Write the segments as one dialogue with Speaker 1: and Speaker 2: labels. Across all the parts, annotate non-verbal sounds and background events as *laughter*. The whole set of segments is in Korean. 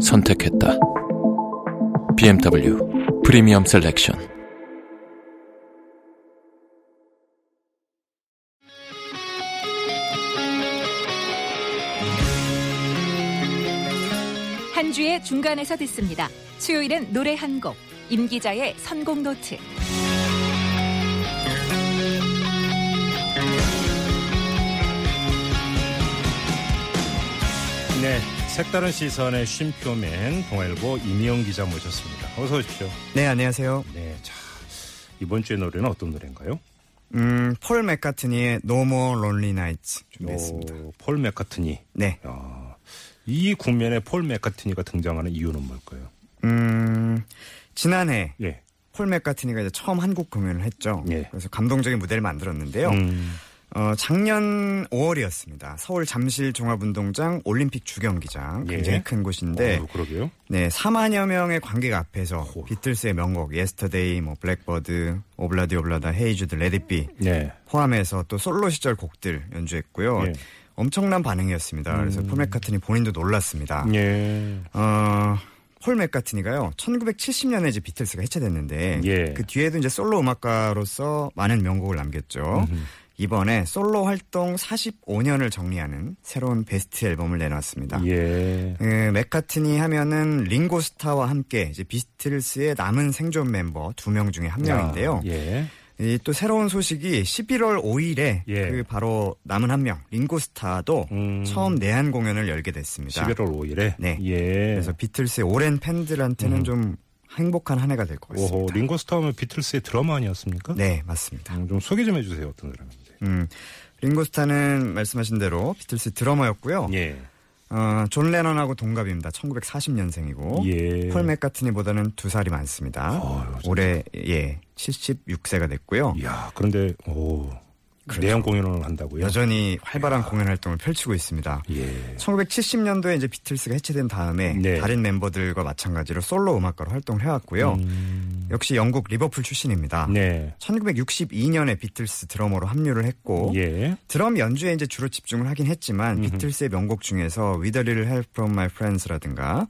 Speaker 1: 선택했다. BMW Premium Selection.
Speaker 2: 한 주의 중간에서 듣습니다. 수요일은 노래 한 곡, 임 기자의 선곡 노트.
Speaker 3: 네, 색다른 시선의 쉼표맨 동아일보 이미영 기자 모셨습니다. 어서 오십시오.
Speaker 4: 네, 안녕하세요.
Speaker 3: 네, 자 이번 주의 노래는 어떤 노래인가요?
Speaker 4: 음, 폴 맥카트니의 No More Lonely Nights 준비했습니다.
Speaker 3: 오, 폴 맥카트니.
Speaker 4: 네.
Speaker 3: 아, 이 국면에 폴 맥카트니가 등장하는 이유는 뭘까요?
Speaker 4: 음, 지난해
Speaker 3: 예.
Speaker 4: 폴 맥카트니가 이제 처음 한국 공연을 했죠.
Speaker 3: 예.
Speaker 4: 그래서 감동적인 무대를 만들었는데요.
Speaker 3: 음,
Speaker 4: 어, 작년 5월이었습니다. 서울 잠실 종합운동장 올림픽 주경기장
Speaker 3: 예.
Speaker 4: 굉장히 큰 곳인데
Speaker 3: 어, 그러게요.
Speaker 4: 네, 4만여 명의 관객 앞에서
Speaker 3: 오.
Speaker 4: 비틀스의 명곡 Yesterday, 뭐 Blackbird, Ob-La-Di, Ob-La-Da, Hey Jude, Let It Be
Speaker 3: 네.
Speaker 4: 포함해서 또 솔로 시절 곡들 연주했고요.
Speaker 3: 예.
Speaker 4: 엄청난 반응이었습니다. 그래서 폴 맥카트니 본인도 놀랐습니다.
Speaker 3: 예.
Speaker 4: 어, 폴 맥카트니가요, 1970년에 이제 비틀스가 해체됐는데,
Speaker 3: 예.
Speaker 4: 그 뒤에도 이제 솔로 음악가로서 많은 명곡을 남겼죠. 이번에 솔로 활동 45년을 정리하는 새로운 베스트 앨범을 내놨습니다.
Speaker 3: 예.
Speaker 4: 그 맥카트니 하면은 링고스타와 함께 이제 비틀스의 남은 생존 멤버 두 명 중에 한 명인데요.
Speaker 3: 아, 예.
Speaker 4: 이 또 새로운 소식이 11월 5일에
Speaker 3: 예.
Speaker 4: 그 바로 남은 한 명 링고스타도
Speaker 3: 음.
Speaker 4: 처음 내한 공연을 열게 됐습니다.
Speaker 3: 11월 5일에.
Speaker 4: 네.
Speaker 3: 예.
Speaker 4: 그래서 비틀스의 오랜 팬들한테는 좀 행복한 한 해가 될 것 같습니다.
Speaker 3: 오호, 링고 스타 하면 비틀스의 드러머 아니었습니까?
Speaker 4: 네, 맞습니다.
Speaker 3: 음, 좀 소개 좀 해주세요. 어떤 사람인지.
Speaker 4: 음, 링고 스타는 말씀하신 대로 비틀스 드러머였고요.
Speaker 3: 예.
Speaker 4: 어, 존 레넌하고 동갑입니다. 1940년생이고
Speaker 3: 예.
Speaker 4: 폴 맥카트니보다는 두 살이 많습니다.
Speaker 3: 진짜.
Speaker 4: 올해 예 76세가 됐고요.
Speaker 3: 이야, 그런데 오 내한 공연을 한다고요?
Speaker 4: 그렇죠. 여전히 활발한 공연 활동을 펼치고 있습니다.
Speaker 3: 예.
Speaker 4: 1970년도에 이제 비틀스가 해체된 다음에
Speaker 3: 네.
Speaker 4: 다른 멤버들과 마찬가지로 솔로 음악가로 활동을 해왔고요.
Speaker 3: 음,
Speaker 4: 역시 영국 리버풀 출신입니다.
Speaker 3: 네.
Speaker 4: 1962년에 비틀스 드러머로 합류를 했고
Speaker 3: 예.
Speaker 4: 드럼 연주에 이제 주로 집중을 하긴 했지만 비틀스의 명곡 중에서 With a Little Help from My Friends라든가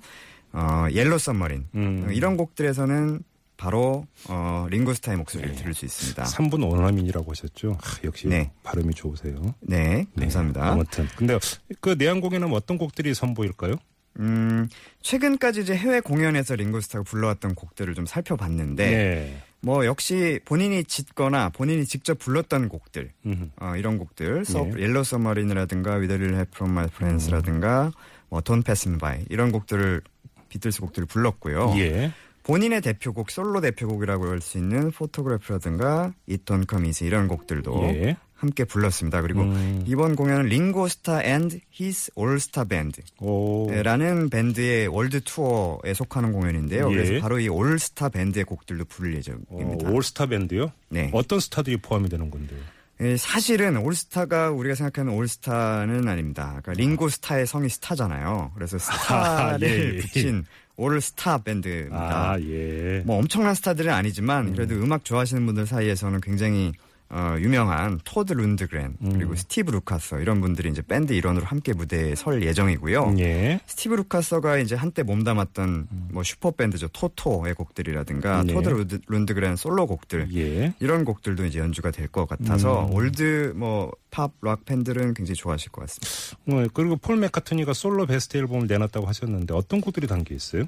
Speaker 4: 어, Yellow Submarine
Speaker 3: 음.
Speaker 4: 이런 곡들에서는 바로 어, 링고스타의 목소리를 들을 수 있습니다.
Speaker 3: 3분 원어민이라고 하셨죠? 하, 역시
Speaker 4: 네.
Speaker 3: 발음이 좋으세요.
Speaker 4: 네,
Speaker 3: 네,
Speaker 4: 감사합니다.
Speaker 3: 아무튼 근데 그 내한 공연은 어떤 곡들이 선보일까요?
Speaker 4: 음, 최근까지 이제 해외 공연에서 링고스타가 불러왔던 곡들을 좀 살펴봤는데
Speaker 3: 네.
Speaker 4: 뭐 역시 본인이 짓거나 본인이 직접 불렀던 곡들. 어, 이런 곡들 서,
Speaker 3: 네.
Speaker 4: Yellow Submarine이라든가 위더릴 해프롬 마이 프렌스라든가 뭐 Don't Pass Me By 이런 곡들을 비틀스 곡들을 불렀고요.
Speaker 3: 예.
Speaker 4: 본인의 대표곡 솔로 대표곡이라고 할 수 있는 Photograph라든가 It Don't Come Easy 이런 곡들도
Speaker 3: 예.
Speaker 4: 함께 불렀습니다. 그리고
Speaker 3: 음.
Speaker 4: 이번 공연은 링고스타 and His All-Starr Band
Speaker 3: 오.
Speaker 4: 라는 밴드의 월드 투어에 속하는 공연인데요.
Speaker 3: 예.
Speaker 4: 그래서 바로 이 올스타 밴드의 곡들도 부를
Speaker 3: 어,
Speaker 4: 예정입니다.
Speaker 3: 올스타 밴드요?
Speaker 4: 네.
Speaker 3: 어떤 스타들이 포함이 되는 건데요?
Speaker 4: 예, 사실은 올스타가 우리가 생각하는 올스타는 아닙니다. 그러니까 링고스타의 성이 스타잖아요. 그래서 *laughs* 스타를
Speaker 3: 예, 예.
Speaker 4: 붙인 올스타 밴드입니다.
Speaker 3: 아, 예.
Speaker 4: 뭐 엄청난 스타들은 아니지만 그래도 음악 좋아하시는 분들 사이에서는 굉장히 어, 유명한 토드 룬드그렌
Speaker 3: 음.
Speaker 4: 그리고 스티브 루카서 이런 분들이 이제 밴드 일원으로 함께 무대에 설 예정이고요.
Speaker 3: 예.
Speaker 4: 스티브 루카서가 이제 한때 몸담았던 뭐 슈퍼 밴드죠 토토의 곡들이라든가
Speaker 3: 음. 네.
Speaker 4: 토드 룬드, 룬드그렌 솔로 곡들
Speaker 3: 예.
Speaker 4: 이런 곡들도 이제 연주가 될 것 같아서
Speaker 3: 음.
Speaker 4: old 뭐 팝 락 팬들은 굉장히 좋아하실 것 같습니다.
Speaker 3: 어, 그리고 폴 맥카트니가 솔로 베스트 앨범을 내놨다고 하셨는데 어떤 곡들이 담겨 있어요?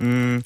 Speaker 4: 음.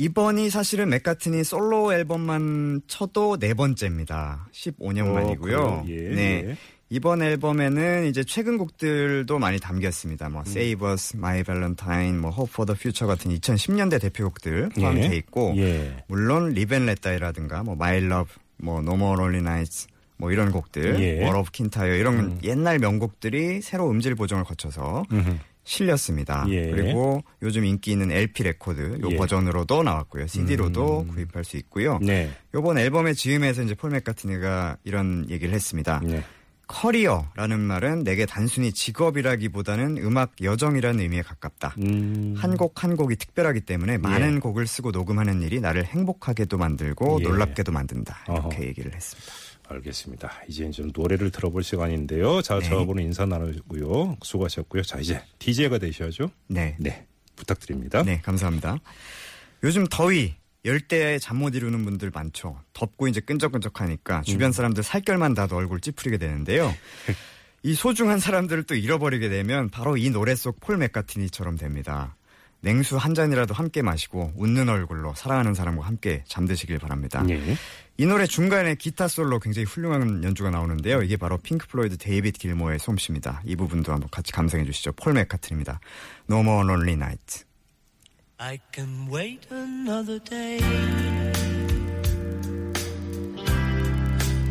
Speaker 4: 이번이 사실은 맥카트니 솔로 앨범만 쳐도 네 번째입니다. 15년
Speaker 3: 어,
Speaker 4: 만이고요.
Speaker 3: 예,
Speaker 4: 네.
Speaker 3: 예.
Speaker 4: 이번 앨범에는 이제 최근 곡들도 많이 담겼습니다. 뭐 Save Us, My Valentine, 뭐 Hope for the Future 같은 2010년대 대표곡들 포함이
Speaker 3: 예.
Speaker 4: 돼 있고
Speaker 3: 예.
Speaker 4: 물론 Live and Let Die라든가 뭐 My Love, 뭐 No More Lonely Nights 뭐 이런 곡들,
Speaker 3: 예.
Speaker 4: Of Kintyre 이런 옛날 명곡들이 새로 음질 보정을 거쳐서
Speaker 3: 음흠.
Speaker 4: 실렸습니다.
Speaker 3: 예.
Speaker 4: 그리고 요즘 인기 있는 LP 레코드 요
Speaker 3: 예.
Speaker 4: 버전으로도 나왔고요. CD로도
Speaker 3: 음.
Speaker 4: 구입할 수 있고요.
Speaker 3: 네.
Speaker 4: 요번 앨범의 즈음해서 이제 폴 맥카트니가 이런 얘기를 했습니다.
Speaker 3: 네.
Speaker 4: 커리어라는 말은 내게 단순히 직업이라기보다는 음악 여정이라는 의미에 가깝다.
Speaker 3: 음.
Speaker 4: 한곡 한 곡이 특별하기 때문에 많은 곡을 쓰고 녹음하는 일이 나를 행복하게도 만들고
Speaker 3: 예.
Speaker 4: 놀랍게도 만든다. 이렇게
Speaker 3: 어허.
Speaker 4: 얘기를 했습니다.
Speaker 3: 알겠습니다. 이제 좀 노래를 들어볼 시간인데요. 자,
Speaker 4: 네.
Speaker 3: 저분은 인사 나누고요. 수고하셨고요. 자, 이제 DJ가 되셔야죠.
Speaker 4: 네.
Speaker 3: 네. 부탁드립니다.
Speaker 4: 네, 감사합니다. 요즘 더위, 열대야에 잠 못 이루는 분들 많죠. 덥고 이제 끈적끈적하니까 주변 사람들 살결만 닿아도 얼굴 찌푸리게 되는데요. *laughs* 이 소중한 사람들을 또 잃어버리게 되면 바로 이 노래 속 폴 맥카트니처럼 됩니다. 냉수 한 잔이라도 함께 마시고 웃는 얼굴로 사랑하는 사람과 함께 잠드시길 바랍니다.
Speaker 3: 예.
Speaker 4: 이 노래 중간에 기타 솔로 굉장히 훌륭한 연주가 나오는데요. 이게 바로 핑크 플로이드 데이비드 길모의 솜씨입니다. 이 부분도 한번 같이 감상해 주시죠. 폴 맥카트니입니다. No More Lonely Night.
Speaker 5: I can wait another day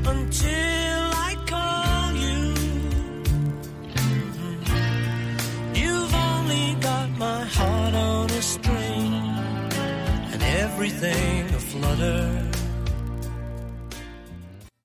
Speaker 5: until everything aflutter.